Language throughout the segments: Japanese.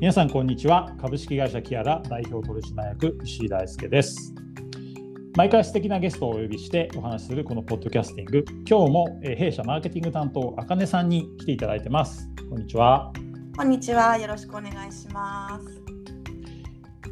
皆さんこんにちは。株式会社キアラ代表取締役石井大輔です。毎回素敵なゲストをお呼びしてお話しするこのポッドキャスティング。今日も弊社マーケティング担当あかねさんに来ていただいてます。こんにちは。こんにちは。よろしくお願いします。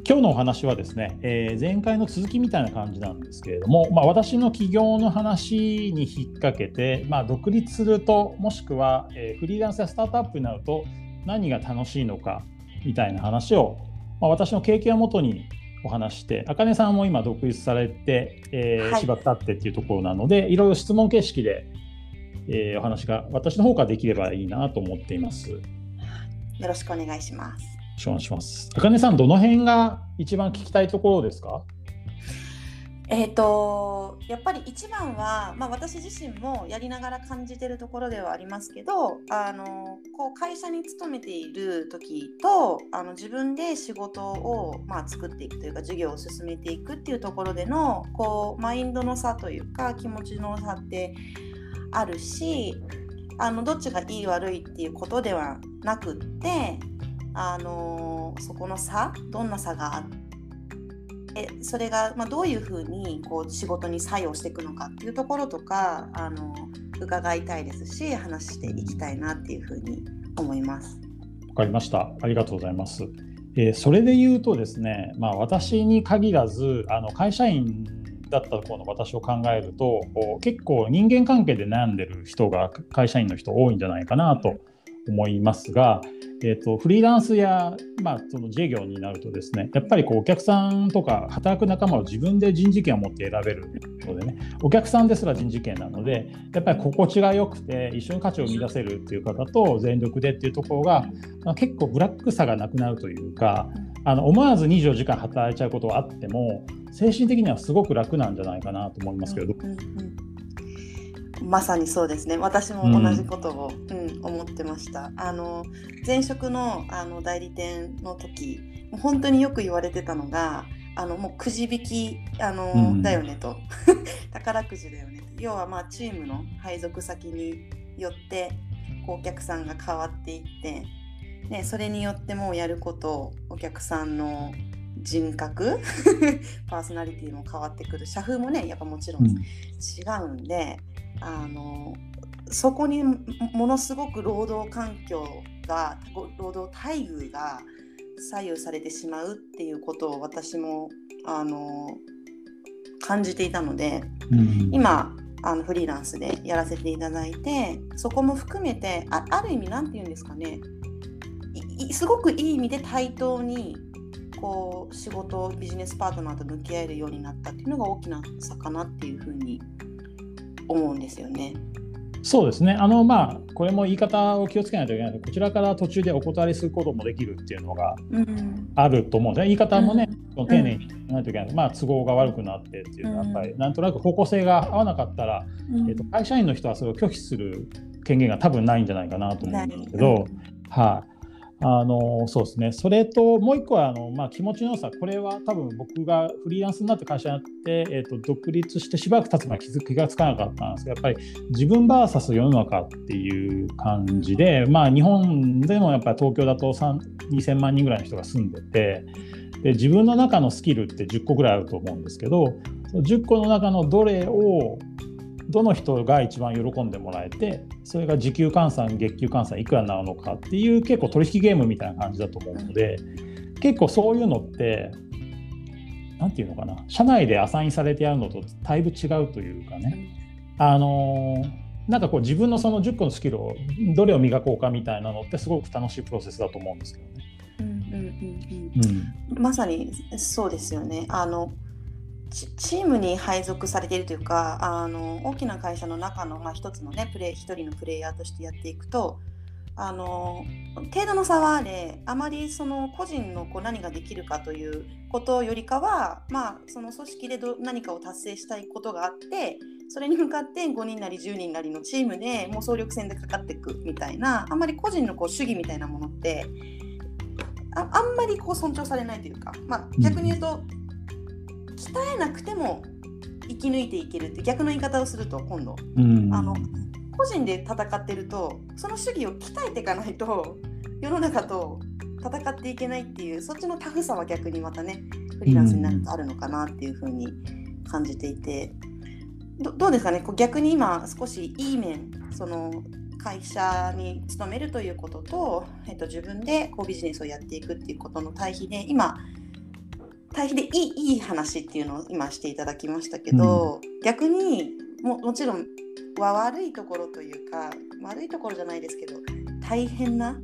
今日のお話はですね、えー、前回の続きみたいな感じなんですけれども、まあ、私の起業の話に引っ掛けて、まあ、独立するともしくは、えー、フリーランスやスタートアップになると何が楽しいのかみたいな話を、まあ、私の経験をもとにお話して、あかねさんも今独立されて、えー、はい、しばく経ってっていうところなので、いろいろ質問形式で、えー、お話が私の方からできればいいなと思っています。よろしくお願いします。よろしくお願いします。あかねさん、どの辺が一番聞きたいところですか？えーと、やっぱり一番は、まあ、私自身もやりながら感じてるところではありますけどあのこう会社に勤めている時とあの自分で仕事を、まあ、作っていくというか授業を進めていくっていうところでのこうマインドの差というか気持ちの差ってあるしあのどっちがいい悪いっていうことではなくってあのそこの差どんな差があってでそれが、まあ、どういうふうにこう仕事に作用していくのかっていうところとかあの伺いたいですし話していきたいなっていうふうに思います。わかりました。ありがとうございます。えー、それで言うとですね、まあ、私に限らずあの会社員だった頃の私を考えると結構人間関係で悩んでる人が会社員の人多いんじゃないかなと思いますが、えーと、フリーランスや、まあ、その自営業になるとですねやっぱりこうお客さんとか働く仲間を自分で人事権を持って選べるのでねお客さんですら人事権なのでやっぱり心地が良くて一緒に価値を生み出せるっていう方と全力でっていうところが、まあ、結構ブラックさがなくなるというかあの思わず24時間働いちゃうことはあっても精神的にはすごく楽なんじゃないかなと思いますけど。うんうんうんまさにそうですね。私も同じことを、うん、うん、思ってました。あの前職のあの代理店の時本当によく言われてたのがあのもうくじ引きあの、うん、だよねと。宝くじだよね。と要はまあチームの配属先によってこうお客さんが変わっていって、ね、それによってもうやることお客さんの人格 パーソナリティも変わってくる。社風もねやっぱもちろん。違うんで、あのそこにものすごく労働環境が労働待遇が左右されてしまうっていうことを私もあの感じていたので、うん、今あのフリーランスでやらせていただいてそこも含めてあある意味何て言うんですかね。すごくいい意味で対等にこう仕事ビジネスパートナーと向き合えるようになったっていうのが大きな差かなっていうふうに思うんですよね。そうですね。あのまあこれも言い方を気をつけないといけないので、こちらから途中でお断りすることもできるっていうのがあると思うんで、言い方もね、うん、丁寧にないといけない。まあ都合が悪くなってっていうのはやっぱり、なんとなく方向性が合わなかったら、えっ、と会社員の人はそれを拒否する権限が多分ないんじゃないかなと思うんですけど、はい、あ、あのそうですね、それともう一個はあの、まあ、気持ちの良さ、これは多分僕がフリーランスになって会社やって、えーと、独立してしばらく経つまで気づ気がつかなかったんですけど、やっぱり自分 VS 世の中っていう感じで、まあ、日本でもやっぱり東京だと2000万人ぐらいの人が住んでて、で自分の中のスキルって10個ぐらいあると思うんですけど、10個の中のどれをどの人が一番喜んでもらえてそれが時給換算月給換算いくらなのかっていう結構取引ゲームみたいな感じだと思うので結構そういうのって何て言うのかな社内でアサインされてやるのとだいぶ違うというかねあのなんかこう自分のその10個のスキルをどれを磨こうかみたいなのってすごく楽しいプロセスだと思うんですけどね。まさにそうですよね。あのチームに配属されているというかあの大きな会社の中の、まあ、一つのねプレー一人のプレイヤーとしてやっていくとあの程度の差はあれあまりその個人のこう何ができるかということよりかは、まあ、その組織でど何かを達成したいことがあってそれに向かって5人なり10人なりのチームでもう総力戦でかかっていくみたいなあんまり個人のこう主義みたいなものってああんまりこう尊重されないというか、まあ、逆に言うと、うん鍛えなくても生き抜いていけるって逆の言い方をすると今度、うん、あの個人で戦ってるとその主義を鍛えていかないと 世の中と戦っていけないっていうそっちのタフさは逆にまたねフリーランスになるとあるのかなっていうふうに感じていて、どどうですかね？こう逆に今少しいい面その会社に勤めるということと、えっと、自分でこうビジネスをやっていくっていうことの対比で今対比でいいいい話っていうのを今していただきましたけど、うん、逆にももちろん悪いところというか悪いところじゃないですけど大変な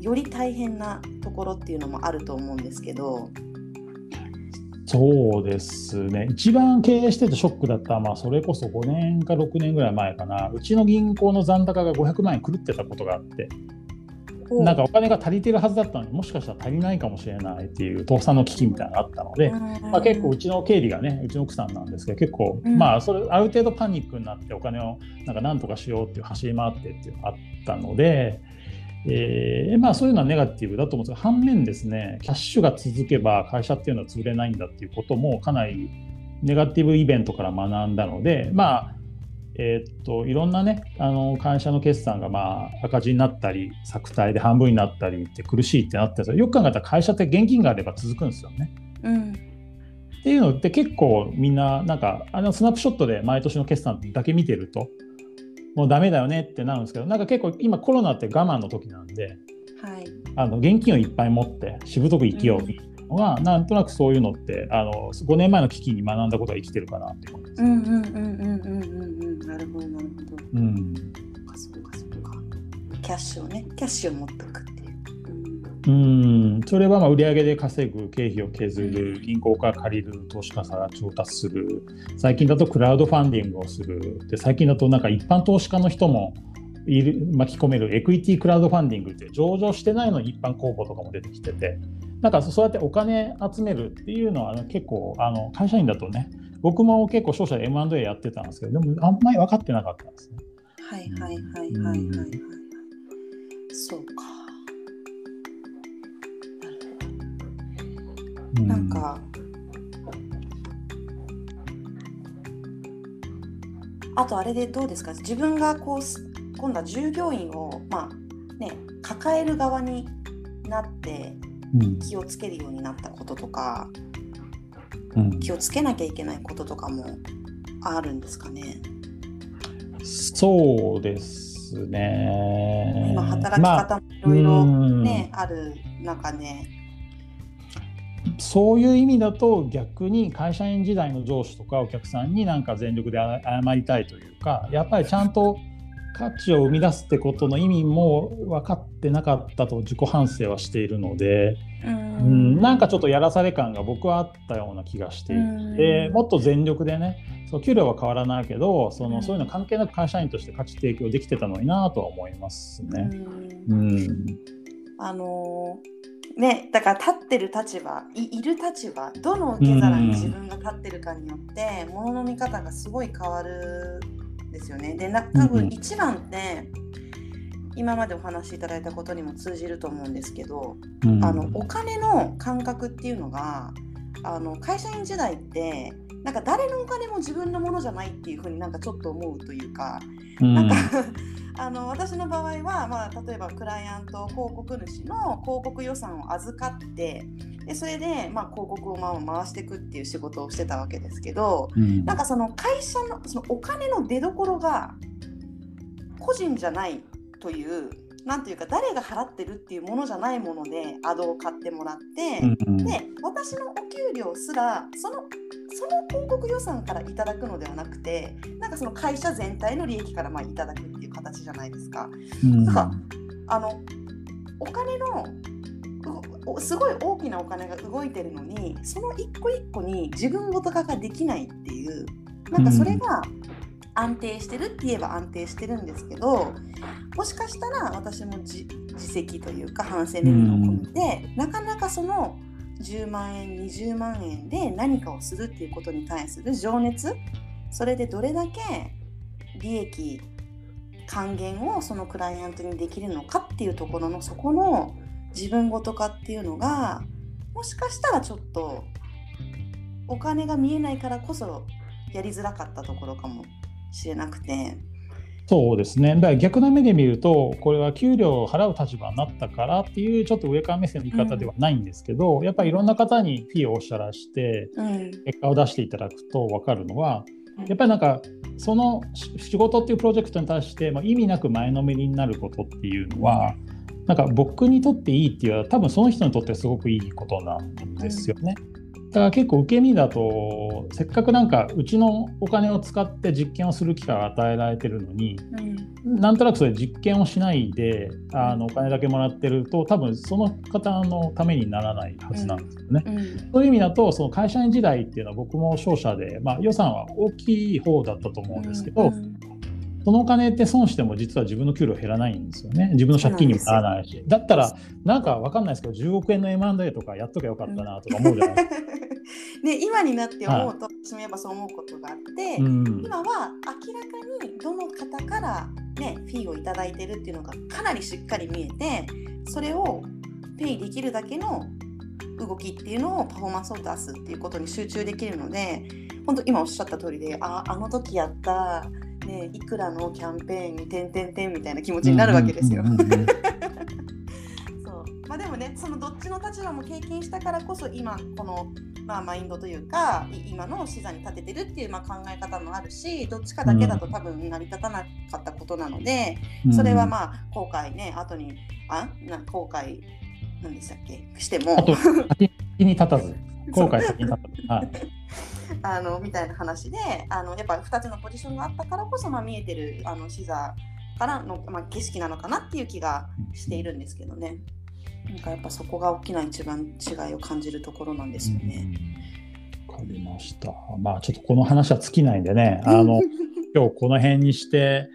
より大変なところっていうのもあると思うんですけど。そうですね。一番経営しててショックだったまあ、それこそ5年か6年ぐらい前かな。うちの銀行の残高が500万円狂ってたことがあってなんかお金が足りてるはずだったのにもしかしたら足りないかもしれないっていう倒産の危機みたいなのがあったので、まあ、結構うちの経理がねうちの奥さんなんですけど結構、まあそれある程度パニックになってお金をなんか何とかしようっていう走り回ってっていうのがあったので。えー、まあそういうのはネガティブだと思うんですが反面ですねキャッシュが続けば会社っていうのは潰れないんだっていうこともかなりネガティブイベントから学んだのでまあえー、っといろんなねあの会社の決算がまあ赤字になったり作体で半分になったりって苦しいってなってよく考えたら会社って現金があれば続くんですよね。うんっていうのって結構みんななんかあのスナップショットで毎年の決算だけ見てるともうダメだよねってなるんですけどなんか結構今コロナって我慢の時なんで、はい、あの現金をいっぱい持ってしぶとく生きようみたいなのが、うん、なんとなくそういうのってあの5年前の危機に学んだことは生きてるかなって思います。うんうんうんうんうんるほどなるほど。うん。そうかそうか。キャッシュをねキャッシュを持っておくうん。それはまあ売上で稼ぐ経費を削る。銀行から借りる投資家から調達する。最近だとクラウドファンディングをする。で最近だとなんか一般投資家の人もいる巻き込める。エクイティクラウドファンディングって上場してないのに一般公募とかも出てきてて。なんかそうやってお金集めるっていうのは結構あの会社員だとね僕も結構商社で M&A やってたんですけどでもあんまり分かってなかったんですね。はいはいはいはいはいはい、うん、そうか。なんか、あとあれでどうですか？自分がこう今度は従業員を、まあね、抱える側になって気をつけるようになったこととか、うん、気をつけなきゃいけないこととかもあるんですかね。そうですね。今働き方もいろいろね、まあ、ある中で、そういう意味だと逆に会社員時代の上司とかお客さんになんか全力で謝りたいというかやっぱりちゃんと価値を生み出すってことの意味も分かってなかったと自己反省はしているのでうん。なんかちょっとやらされ感が僕はあったような気がしていてもっと全力でねそう給料は変わらないけどそのそういうの関係なく会社員として価値提供できてたのになとは思いますね。うん。あのーね、だから立ってる立場いる立場どの受け皿に自分が立ってるかによってものの見方がすごい変わるんですよね。でな多分一番って今までお話しいただいたことにも通じると思うんですけど、あのお金の感覚っていうのがあの会社員時代ってなんか誰のお金も自分のものじゃないっていうふうになんかちょっと思うというか、なんかあの私の場合は、まあ、例えばクライアント広告主の広告予算を預かってでそれで、まあ、広告をまあ回していくっていう仕事をしてたわけですけど、うん、なんかその会社のそのお金の出どころが個人じゃないというなんていうか誰が払ってるっていうものじゃないものでアドを買ってもらって、うん、で私のお給料すらそのその広告予算からいただくのではなくてなんかその会社全体の利益からまあいただくっていう形じゃないですか。うん、かあのお金のすごい大きなお金が動いてるのにその一個一個に自分ごと化ができないっていうなんかそれが安定してるって言えば安定してるんですけどもしかしたら私も自責というか反省レベルを込めて、なかなかその10万円20万円で何かをするっていうことに対する情熱それでどれだけ利益還元をそのクライアントにできるのかっていうところのそこの自分ごと化っていうのがもしかしたらちょっとお金が見えないからこそやりづらかったところかもしれなくて。そうですね。だから逆な目で見ると、これは給料を払う立場になったからっていうちょっと上から目線の言い方ではないんですけど、うん、やっぱりいろんな方にフィーをおっしゃらして、結果を出していただくと分かるのは、やっぱりなんかその仕事っていうプロジェクトに対して、まあ、意味なく前のめりになることっていうのは、なんか僕にとっていいっていうのは多分その人にとってすごくいいことなんですよね。だから結構受け身だとせっかくなんかうちのお金を使って実験をする機会が与えられてるのに、うん、なんとなくそれ実験をしないであのお金だけもらってると多分その方のためにならないはずなんですよね。うん。うん、そういう意味だとその会社員時代っていうのは僕も商社で、まあ、予算は大きい方だったと思うんですけど、うん。うんそのお金って損しても実は自分の給料減らないんですよね。自分の借金にもならないし。だったら、なんか分かんないですけど、10億円の M&A とかやっとけばよかったなとか思うじゃないですか。で 今になって思うと、私もやっぱそう思うことがあって、うん、今は明らかにどの方から、ね、フィーを頂いてるっていうのがかなりしっかり見えてそれをペイできるだけの動きっていうのをパフォーマンスを出すっていうことに集中できるので本当今おっしゃった通りでああの時やったね、いくらのキャンペーンに点々点みたいな気持ちになるわけですよ。そう。まあ、でもねそのどっちの立場も経験したからこそ今この、まあ、マインドというか今の視座に立ててるっていうまあ考え方もあるしどっちかだけだと多分成り立たなかったことなので、それはまあ後悔ね後にあな後悔何でしたっけ？しても。先に立たず。後悔先に立たず。はい あのみたいな話であのやっぱ2つのポジションがあったからこそ、まあ、見えてるあの視座からの、まあ、景色なのかなっていう気がしているんですけどねなんかやっぱそこが大きな一番違いを感じるところなんですよね。わかりました。まあちょっとこの話は尽きないんでねあの 今日この辺にして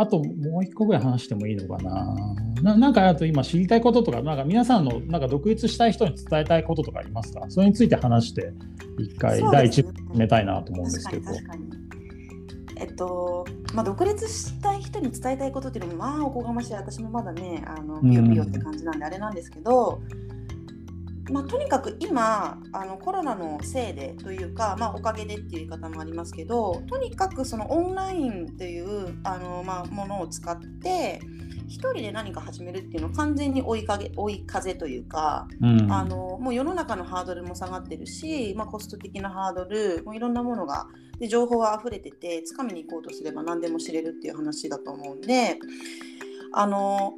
あともう一個ぐらい話してもいいのかな。ななんかあと今知りたいこととか、なんか皆さんのなんか独立したい人に伝えたいこととかありますか？それについて話して一回、第一部決めたいなと思うんですけど。えっとまあ、独立したい人に伝えたいことっていうのもまあおこがましい。私もまだねあのピヨピヨって感じなんであれなんですけど、うんまあ、とにかく今あのコロナのせいでというか、まあ、おかげでっていう言い方もありますけどとにかくそのオンラインというあの、まあ、ものを使って1人で何か始めるっていうのは完全に追いかげ追い風というか、うん、あのもう世の中のハードルも下がってるし、まあ、コスト的なハードルもういろんなものがで情報は溢れててつかみに行こうとすれば何でも知れるっていう話だと思うんであの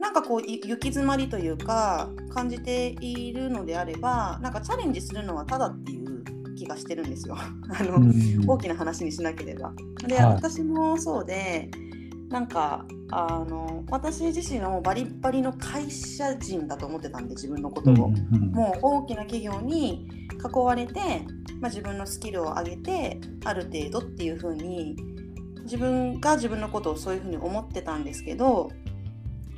なんかこう行き詰まりというか感じているのであればなんかチャレンジするのはただっていう気がしてるんですよ。あの、うん、大きな話にしなければ。で、はい、私もそうでなんかあの私自身はもうバリバリの会社人だと思ってたんで自分のことを、うんうん、もう大きな企業に囲われて、まあ、自分のスキルを上げてある程度っていう風に自分が自分のことをそういう風に思ってたんですけど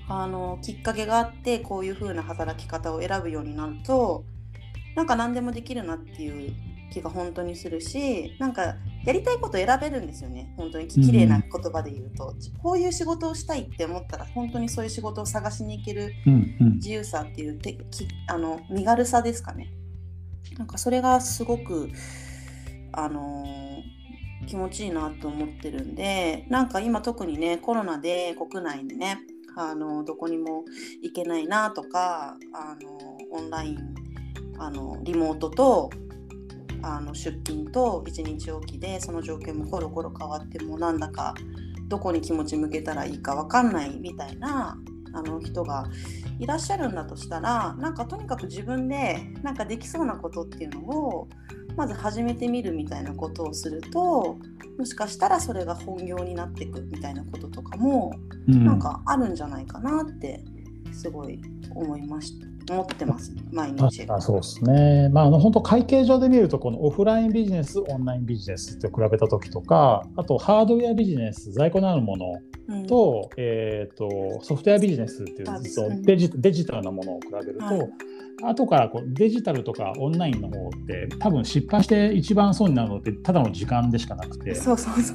あのきっかけがあってこういう風な働き方を選ぶようになるとなんか何でもできるなっていう気が本当にするしなんかやりたいこと選べるんですよね。本当に綺麗な言葉で言うと、うん、こういう仕事をしたいって思ったら本当にそういう仕事を探しに行ける自由さっていう、てきあの身軽さですかね。なんかそれがすごくあのー、気持ちいいなと思ってるんでなんか今特にねコロナで国内でねあのどこにも行けないなとかあのオンラインあのリモートとあの出勤と1日おきでその条件もコロコロ変わってもなんだかどこに気持ち向けたらいいか分かんないみたいなあの人がいらっしゃるんだとしたらなんかとにかく自分でなんかできそうなことっていうのをまず始めてみるみたいなことをするともしかしたらそれが本業になっていくみたいなこととかも、うん、なんかあるんじゃないかなってすごい思いました。思ってます毎日あそうですね、まあ、あの本当会計上で見るとこのオフラインビジネスオンラインビジネスって比べた時とかあとハードウェアビジネス在庫のあるものとうん、えーと、ソフトウェアビジネスっていうデジデジタルなものを比べると、はい。後からこうデジタルとかオンラインの方って多分失敗して一番損になるのってただの時間でしかなくてそうそうそ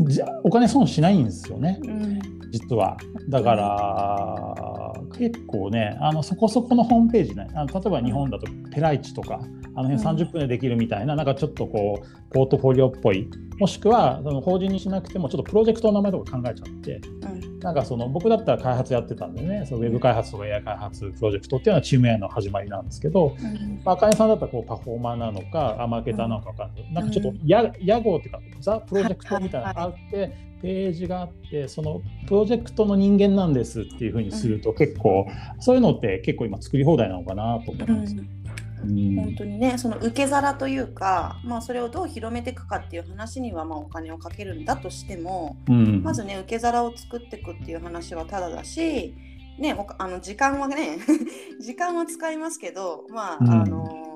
う。じゃお金損しないんですよね、うん、実は。だから、結構ねあのそこそこのホームページねあの例えば日本だとペライチとかあの辺30分でできるみたいな、なんかちょっとこうポートフォリオっぽいもしくはその法人にしなくてもちょっとプロジェクトの名前とか考えちゃって、うん、なんかその僕だったら開発やってたんでねそのウェブ開発とか AI 開発プロジェクトっていうのはチーム AI の始まりなんですけど、うん、まあ、かねさんだったらこうパフォーマーなのかあマーケターなのか分かんない、うん、なんかちょっとや屋号っていうかザ・プロジェクトみたいなのがあって、ページがあってそのプロジェクトの人間なん。ですっていうふうにすると結構、そういうのって結構今作り放題なのかなと思います。本当にねその受け皿というか、まあ、それをどう広めていくかっていう話にはまあお金をかけるんだとしても、うん、まずね受け皿を作っていくっていう話はただだし、ね、あの時間はね 時間は使いますけどまあ、うん、あの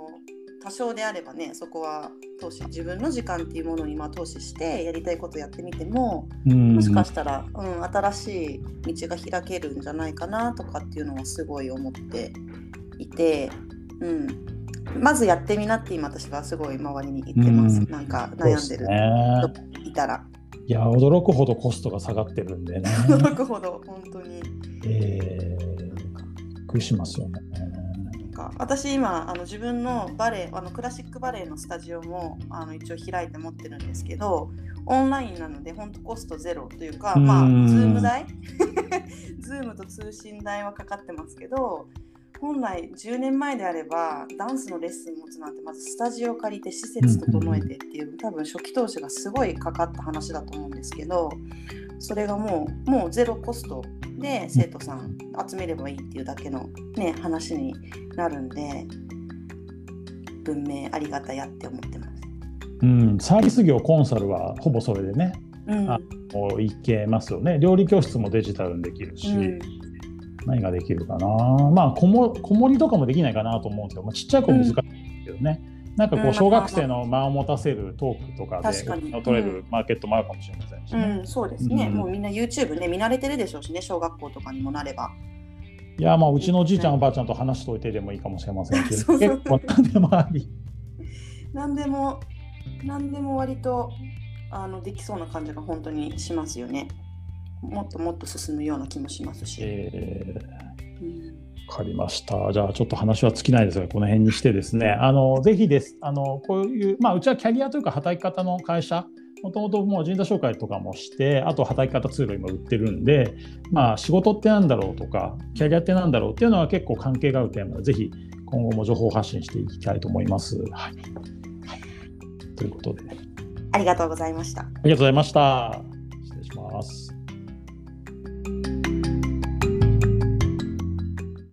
多少であればねそこは投資自分の時間っていうものにまあ投資してやりたいことやってみても、うん、もしかしたら、うん、新しい道が開けるんじゃないかなとかっていうのはすごい思っていて、うん、まずやってみなって今私はすごい周りに言ってます、うん、なんか悩んでる人いたら。いや驚くほどコストが下がってるんでね。驚くほど本当に。えー、びっくりしますよね。か私今あの自分のバレエあのクラシックバレエのスタジオもあの一応開いて持ってるんですけどオンラインなので本当コストゼロというかまあ Zoom 代？Zoom と通信代はかかってますけど本来10年前であればダンスのレッスン持つなんてまずスタジオ借りて施設整えてっていう多分初期投資がすごいかかった話だと思うんですけどそれがもうもうゼロコストで生徒さん集めればいいっていうだけの、ね、話になるんで文明ありがたやって思ってます。うん、サービス業コンサルはほぼそれでね、うん、あいけますよね。料理教室もデジタルにできるし、うん、何ができるかな。まあこもこもりとかもできないかなと思うんですけど、まあ、ちっちゃい子難しいですけどね、なんかこう小学生の間を持たせるトークとかで取れるマーケットもあるかもしれませんし、ね、うん、そうですね、うん、もうみんな YouTube ね見慣れてるでしょうしね小学校とかにもなれば。いやまあうちのおじいちゃんおばあちゃんと話しといてでもいいかもしれませんし 結構何でもあり。何でも何でも割とあのできそうな感じが本当にしますよね。もっともっと進むような気もしますし。えーうんわかりました。じゃあちょっと話は尽きないですが、この辺にしてですね、あのぜひです、あのこういう、まあ、うちはキャリアというか働き方の会社、もともともう人材紹介とかもして、あと働き方ツール今売ってるんで、まあ、仕事ってなんだろうとか、キャリアってなんだろうっていうのは結構関係があるテーマで、ぜひ今後も情報発信していきたいと思います。はい、はい、ということで。ありがとうございました。ありがとうございました。